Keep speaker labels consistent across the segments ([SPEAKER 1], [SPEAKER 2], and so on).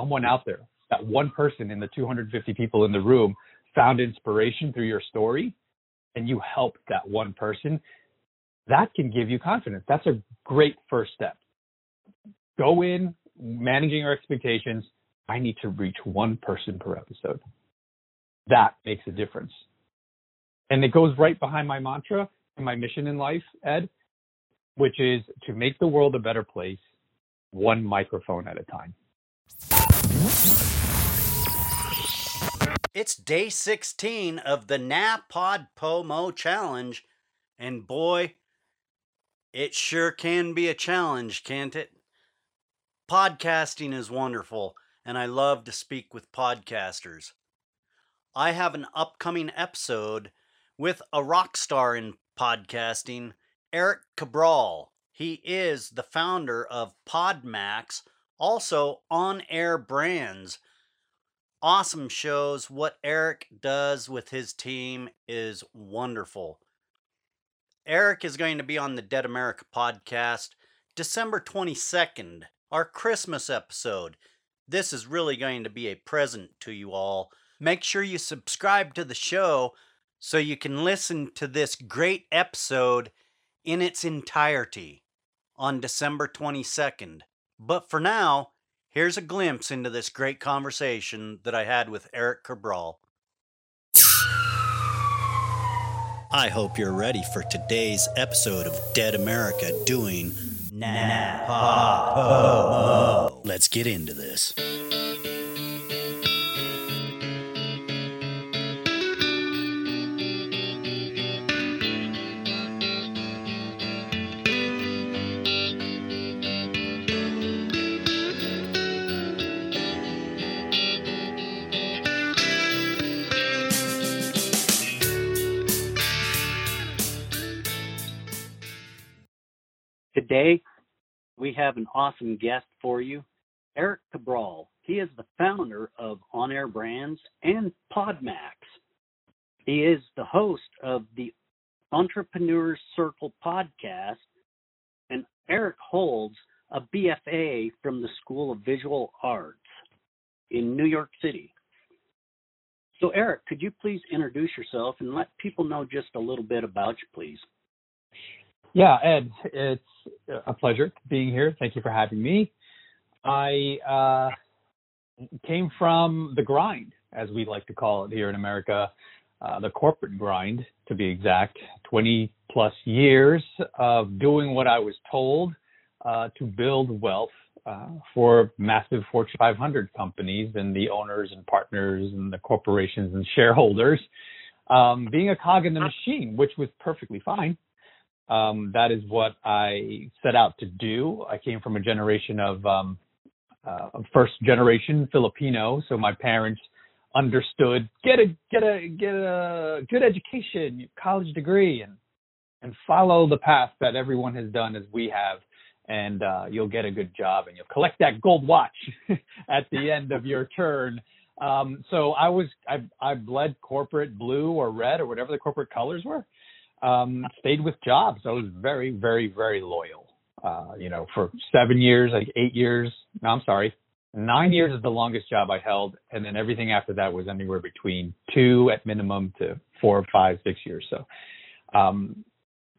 [SPEAKER 1] someone out there, that one person in the 250 people in the room found inspiration through your story and you helped that one person, that can give you confidence. That's a great first step. Go in managing your expectations. I need to reach one person per episode. That makes a difference. And it goes right behind my mantra and my mission in life, Ed, which is to make the world a better place, one microphone at a time.
[SPEAKER 2] It's day 16 of the NaPodPoMo Challenge, and boy, it sure can be a challenge, can't it? Podcasting is wonderful, and I love to speak with podcasters. I have an upcoming episode with a rock star in podcasting, Eric Cabral. He is the founder of Podmax, also on air brands. Awesome shows. What Eric does with his team is wonderful. Eric is going to be on the Dead America podcast December 22nd, our Christmas episode. This is really going to be a present to you all. Make sure you subscribe to the show so you can listen to this great episode in its entirety on December 22nd. But for now, here's a glimpse into this great conversation that I had with Eric Cabral. I hope you're ready for today's episode of Dead America doing NaPodPoMo. Let's get into this. Today, we have an awesome guest for you, Eric Cabral. He is the founder of On Air Brands and Podmax. He is the host of the Entrepreneurs Circle podcast, and Eric holds a BFA from the School of Visual Arts in New York City. So, Eric, could you please introduce yourself and let people know just a little bit about you, please?
[SPEAKER 1] Yeah, Ed, it's a pleasure being here. Thank you for having me. I uh, came from the grind, as we like to call it here in America, uh, the corporate grind, to be exact. 20 plus years of doing what I was told uh, to build wealth uh, for massive Fortune 500 companies and the owners and partners and the corporations and shareholders. Um, being a cog in the machine, which was perfectly fine um, that is what I set out to do. I came from a generation of um, uh, first generation Filipino, so my parents understood get a get a get a good education, college degree, and and follow the path that everyone has done as we have, and uh, you'll get a good job and you'll collect that gold watch at the end of your turn. Um, so I was I I bled corporate blue or red or whatever the corporate colors were um, stayed with jobs. I was very, very, very loyal. Uh, you know, for seven years, like eight years. No, I'm sorry, nine years is the longest job I held, and then everything after that was anywhere between two at minimum to four, five, six years. So, um,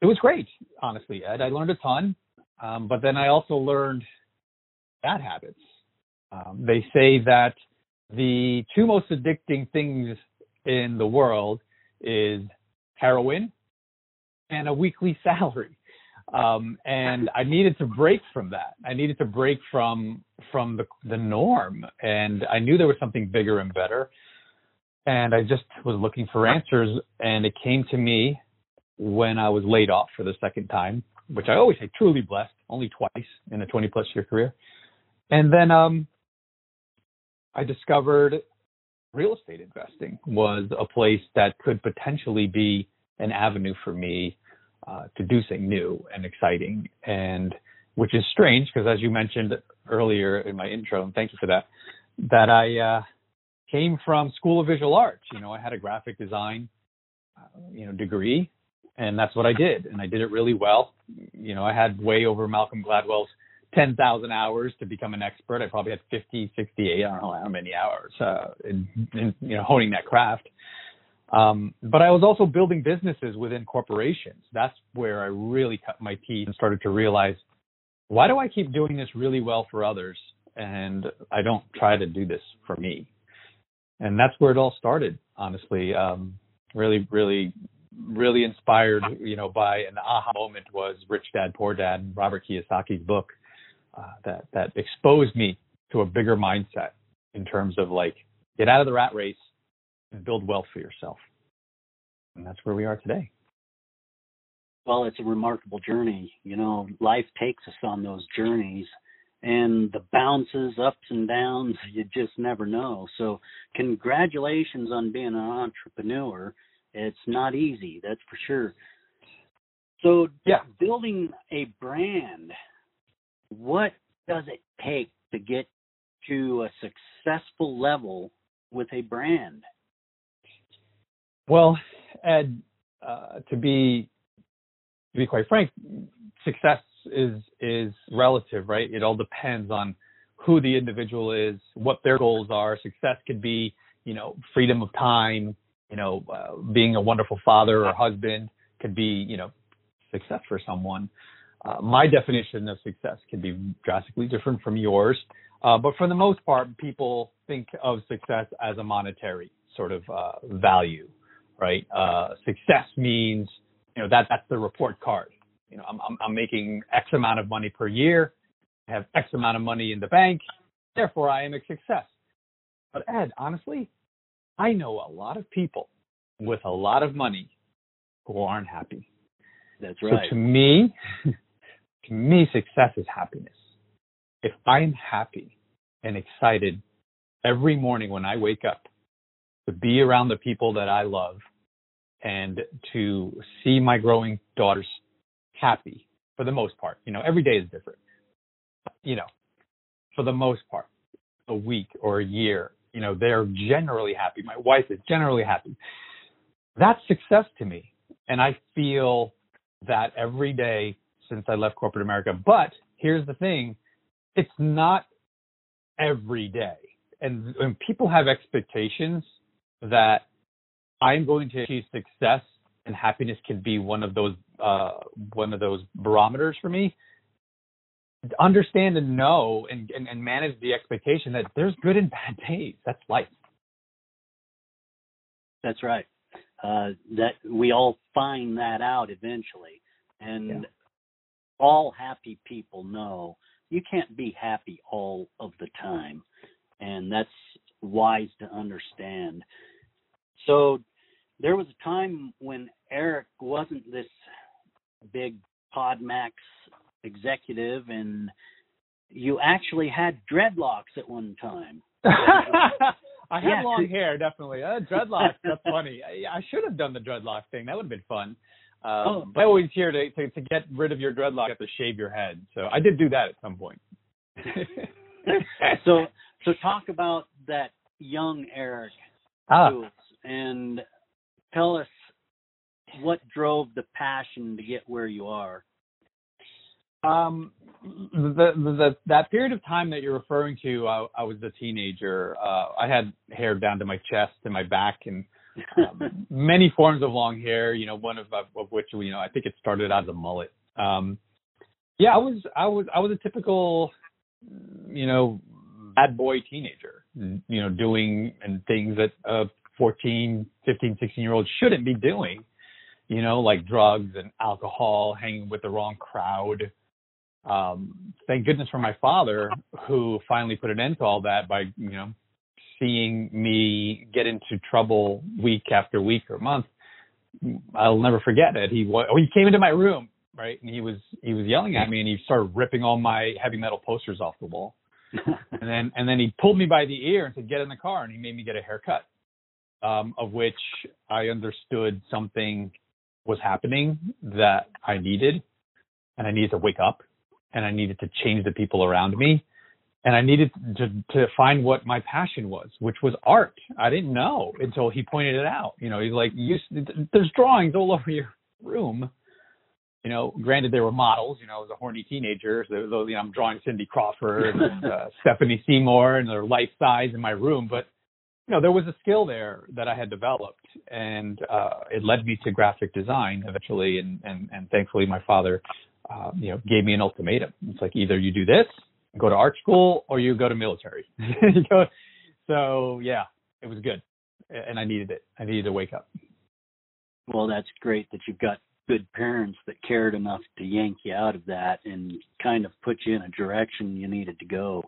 [SPEAKER 1] it was great, honestly, Ed. I learned a ton, um, but then I also learned bad habits. Um, they say that the two most addicting things in the world is heroin and a weekly salary. Um, and I needed to break from that. I needed to break from from the the norm, and I knew there was something bigger and better. And I just was looking for answers, and it came to me when I was laid off for the second time, which I always say truly blessed, only twice in a 20 plus year career. And then um, I discovered real estate investing was a place that could potentially be an avenue for me uh, to do something new and exciting, and which is strange because, as you mentioned earlier in my intro, and thank you for that, that I uh, came from School of Visual Arts. You know, I had a graphic design, uh, you know, degree, and that's what I did, and I did it really well. You know, I had way over Malcolm Gladwell's 10,000 hours to become an expert. I probably had 50, 68, I don't know how many hours uh, in, in you know honing that craft. Um, but I was also building businesses within corporations. That's where I really cut my teeth and started to realize why do I keep doing this really well for others and I don't try to do this for me? And that's where it all started, honestly. Um, really, really, really inspired, you know, by an aha moment was Rich Dad Poor Dad, Robert Kiyosaki's book uh, that that exposed me to a bigger mindset in terms of like get out of the rat race and build wealth for yourself. And that's where we are today.
[SPEAKER 3] Well, it's a remarkable journey. You know, life takes us on those journeys and the bounces, ups and downs, you just never know. So, congratulations on being an entrepreneur. It's not easy, that's for sure. So,
[SPEAKER 1] yeah.
[SPEAKER 3] building a brand, what does it take to get to a successful level with a brand?
[SPEAKER 1] Well, Ed, uh, to be to be quite frank, success is is relative, right? It all depends on who the individual is, what their goals are. Success could be, you know, freedom of time, you know, uh, being a wonderful father or husband could be, you know, success for someone. Uh, my definition of success can be drastically different from yours, uh, but for the most part, people think of success as a monetary sort of uh, value right? Uh, success means, you know, that that's the report card. You know, I'm, I'm, I'm making X amount of money per year, I have X amount of money in the bank, therefore I am a success. But Ed, honestly, I know a lot of people with a lot of money who aren't happy.
[SPEAKER 3] That's right.
[SPEAKER 1] So to me, to me, success is happiness. If I'm happy and excited every morning when I wake up to be around the people that I love and to see my growing daughters happy for the most part. You know, every day is different. You know, for the most part, a week or a year, you know, they're generally happy. My wife is generally happy. That's success to me. And I feel that every day since I left corporate America. But here's the thing it's not every day. And, people have expectations that I'm going to achieve success and happiness can be one of those uh, one of those barometers for me. Understand and know and, and, and manage the expectation that there's good and bad days. That's life.
[SPEAKER 3] That's right. Uh, that we all find that out eventually, and yeah. all happy people know you can't be happy all of the time, and that's wise to understand. So there was a time when Eric wasn't this big Podmax executive, and you actually had dreadlocks at one time.
[SPEAKER 1] I have yeah. long hair, definitely. Uh, dreadlocks, that's funny. I, I, should have done the dreadlock thing. That would have been fun. Um, oh, but I always hear to, to, to get rid of your dreadlock, you have to shave your head. So I did do that at some point.
[SPEAKER 3] so, so talk about that young Eric ah. and tell us what drove the passion to get where you are.
[SPEAKER 1] Um, the, the, the that period of time that you're referring to, I, I was a teenager. Uh, I had hair down to my chest and my back, and um, many forms of long hair. You know, one of, of which you know I think it started out as a mullet. Um, yeah, I was I was I was a typical, you know, bad boy teenager. You know, doing and things that uh, 14, 15, 16 year olds shouldn't be doing, you know, like drugs and alcohol, hanging with the wrong crowd. Um, thank goodness for my father who finally put an end to all that by, you know, seeing me get into trouble week after week or month. I'll never forget it. He oh, he came into my room, right, and he was he was yelling at me, and he started ripping all my heavy metal posters off the wall. and then and then he pulled me by the ear and said, "Get in the car," and he made me get a haircut um, of which I understood something was happening that I needed, and I needed to wake up, and I needed to change the people around me, and I needed to to find what my passion was, which was art. I didn't know until he pointed it out. You know, he's like, "You, there's drawings all over your room." you know, granted there were models. You know, I was a horny teenager, so, so you know, I'm drawing Cindy Crawford and uh, Stephanie Seymour and their life size in my room, but you know, there was a skill there that I had developed, and uh, it led me to graphic design eventually. And and, and thankfully, my father, uh, you know, gave me an ultimatum. It's like either you do this, go to art school, or you go to military. so yeah, it was good, and I needed it. I needed to wake up.
[SPEAKER 3] Well, that's great that you've got good parents that cared enough to yank you out of that and kind of put you in a direction you needed to go.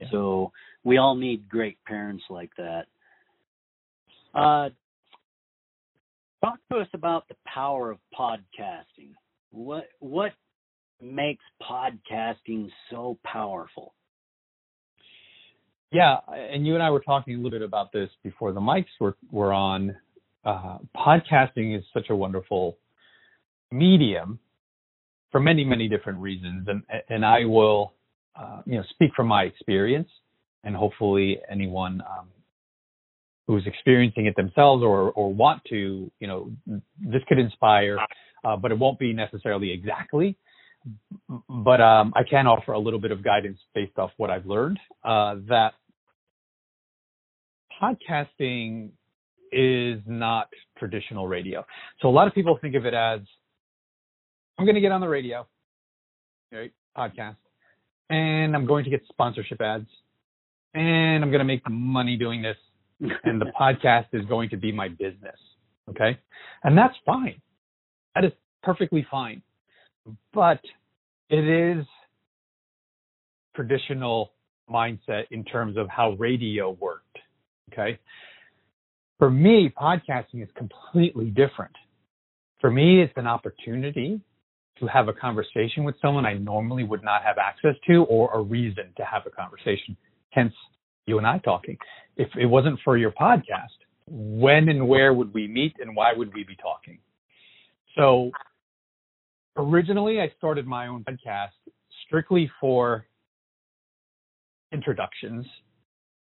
[SPEAKER 3] Yeah. So we all need great parents like that. Uh, talk to us about the power of podcasting. What what makes podcasting so powerful?
[SPEAKER 1] Yeah, and you and I were talking a little bit about this before the mics were were on. Uh, podcasting is such a wonderful medium for many many different reasons, and and I will uh, you know speak from my experience, and hopefully anyone um, who's experiencing it themselves or or want to you know this could inspire, uh, but it won't be necessarily exactly but um, I can offer a little bit of guidance based off what I've learned. Uh, that podcasting is not traditional radio. So a lot of people think of it as I'm going to get on the radio, right? Podcast, and I'm going to get sponsorship ads, and I'm going to make money doing this, and the podcast is going to be my business. Okay, and that's fine. That is perfectly fine but it is traditional mindset in terms of how radio worked. Okay. For me, podcasting is completely different. For me, it's an opportunity to have a conversation with someone I normally would not have access to or a reason to have a conversation. Hence, you and I talking. If it wasn't for your podcast, when and where would we meet and why would we be talking? So originally I started my own podcast strictly for introductions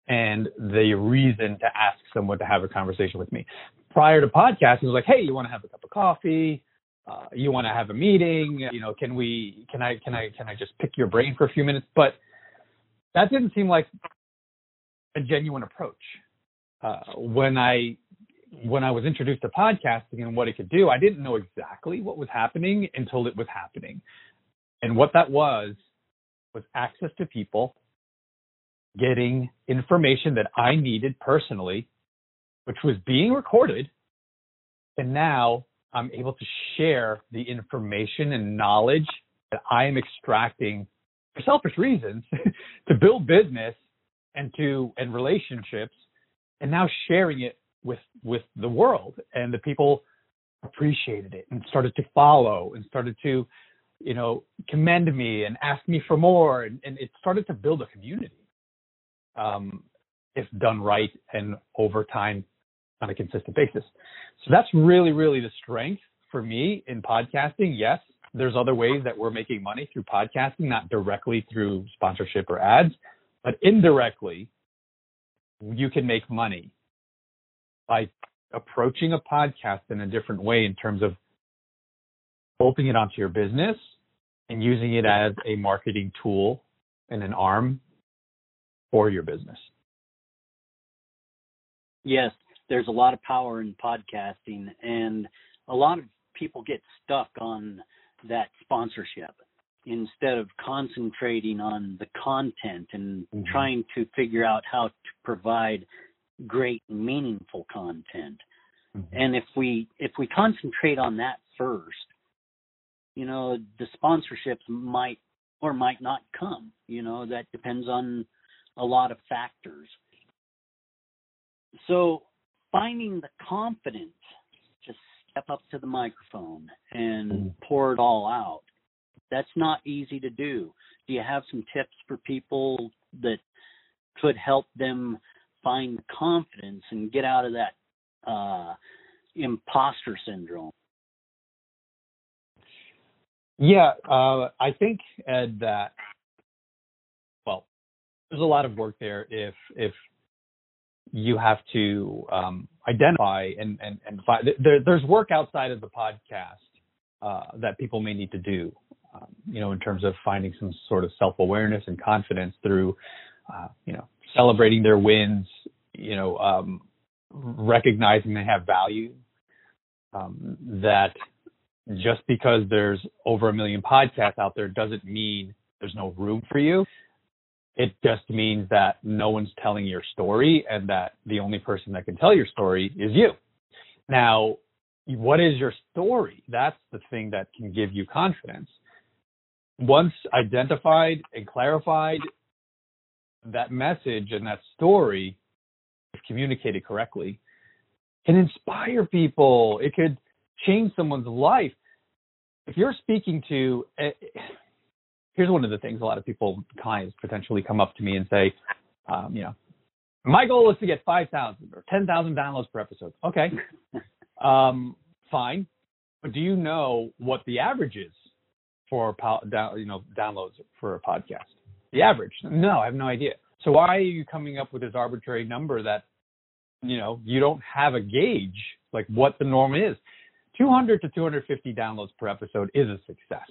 [SPEAKER 1] and the reason to ask someone to have a conversation with me. Prior to podcast, it was like, hey, you want to have a cup of coffee? Uh, you want to have a meeting? You know, can we? Can I? Can I? Can I just pick your brain for a few minutes? But that didn't seem like a genuine approach. Uh, when I when I was introduced to podcasting and what it could do, I didn't know exactly what was happening until it was happening. And what that was was access to people getting information that I needed personally, which was being recorded. And now I'm able to share the information and knowledge that I am extracting for selfish reasons to build business and to and relationships and now sharing it with with the world. And the people appreciated it and started to follow and started to you know commend me and ask me for more. And, and it started to build a community um, if done right and over time on a consistent basis. So that's really really the strength for me in podcasting. Yes there's other ways that we're making money through podcasting not directly through sponsorship or ads but indirectly you can make money by approaching a podcast in a different way in terms of bolting it onto your business and using it as a marketing tool and an arm for your business.
[SPEAKER 3] Yes, there's a lot of power in podcasting, and a lot of people get stuck on that sponsorship instead of concentrating on the content and mm-hmm. trying to figure out how to provide great meaningful content mm-hmm. and if we if we concentrate on that first you know the sponsorships might or might not come you know that depends on a lot of factors so finding the confidence to step up to the microphone and mm-hmm. pour it all out that's not easy to do do you have some tips for people that could help them find confidence and get out of that uh, imposter syndrome?
[SPEAKER 1] Yeah, uh, I think Ed that well, there's a lot of work there if if you have to um, identify and and and find there, there's work outside of the podcast uh, that people may need to do, um, you know, in terms of finding some sort of self awareness and confidence through, uh, you know, celebrating their wins, you know, um, recognizing they have value. Um, that just because there's over a million podcasts out there doesn't mean there's no room for you. It just means that no one's telling your story and that the only person that can tell your story is you. Now, what is your story? That's the thing that can give you confidence. Once identified and clarified, that message and that story, if communicated correctly, can inspire people. It could change someone's life. If you're speaking to, eh, here's one of the things a lot of people, clients potentially come up to me and say, um, you know, my goal is to get 5,000 or 10,000 downloads per episode. Okay. Um, fine. But do you know what the average is for you know downloads for a podcast? The average? No, I have no idea. So why are you coming up with this arbitrary number that you know you don't have a gauge like what the norm is? 200 to 250 downloads per episode is a success.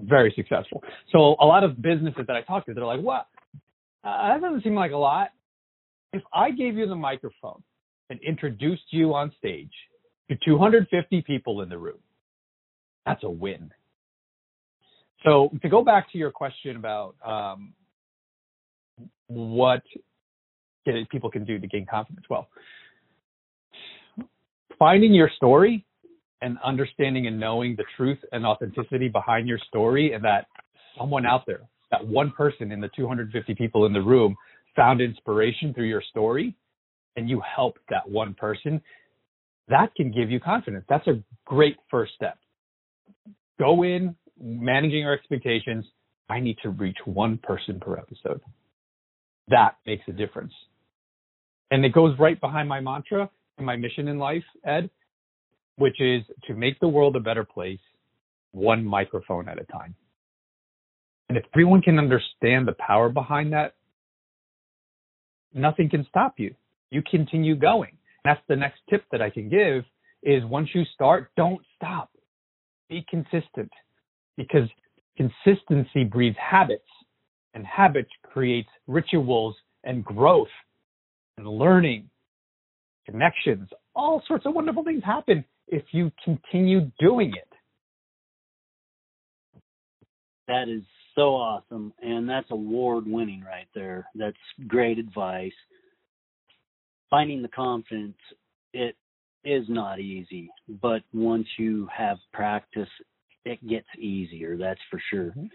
[SPEAKER 1] Very successful. So a lot of businesses that I talk to, they're like, "What? Uh, that doesn't seem like a lot." If I gave you the microphone and introduced you on stage to 250 people in the room, that's a win. So to go back to your question about um, what people can do to gain confidence, well, finding your story and understanding and knowing the truth and authenticity behind your story, and that someone out there, that one person in the 250 people in the room, found inspiration through your story, and you helped that one person that can give you confidence. That's a great first step. Go in managing your expectations. I need to reach one person per episode. That makes a difference. And it goes right behind my mantra and my mission in life, Ed, which is to make the world a better place one microphone at a time. And if everyone can understand the power behind that, nothing can stop you. You continue going. That's the next tip that I can give is once you start, don't stop. Be consistent because consistency breeds habits and habits creates rituals and growth and learning, connections, all sorts of wonderful things happen if you continue doing it.
[SPEAKER 3] That is so awesome. And that's award winning right there. That's great advice finding the confidence it is not easy but once you have practice it gets easier that's for sure mm-hmm.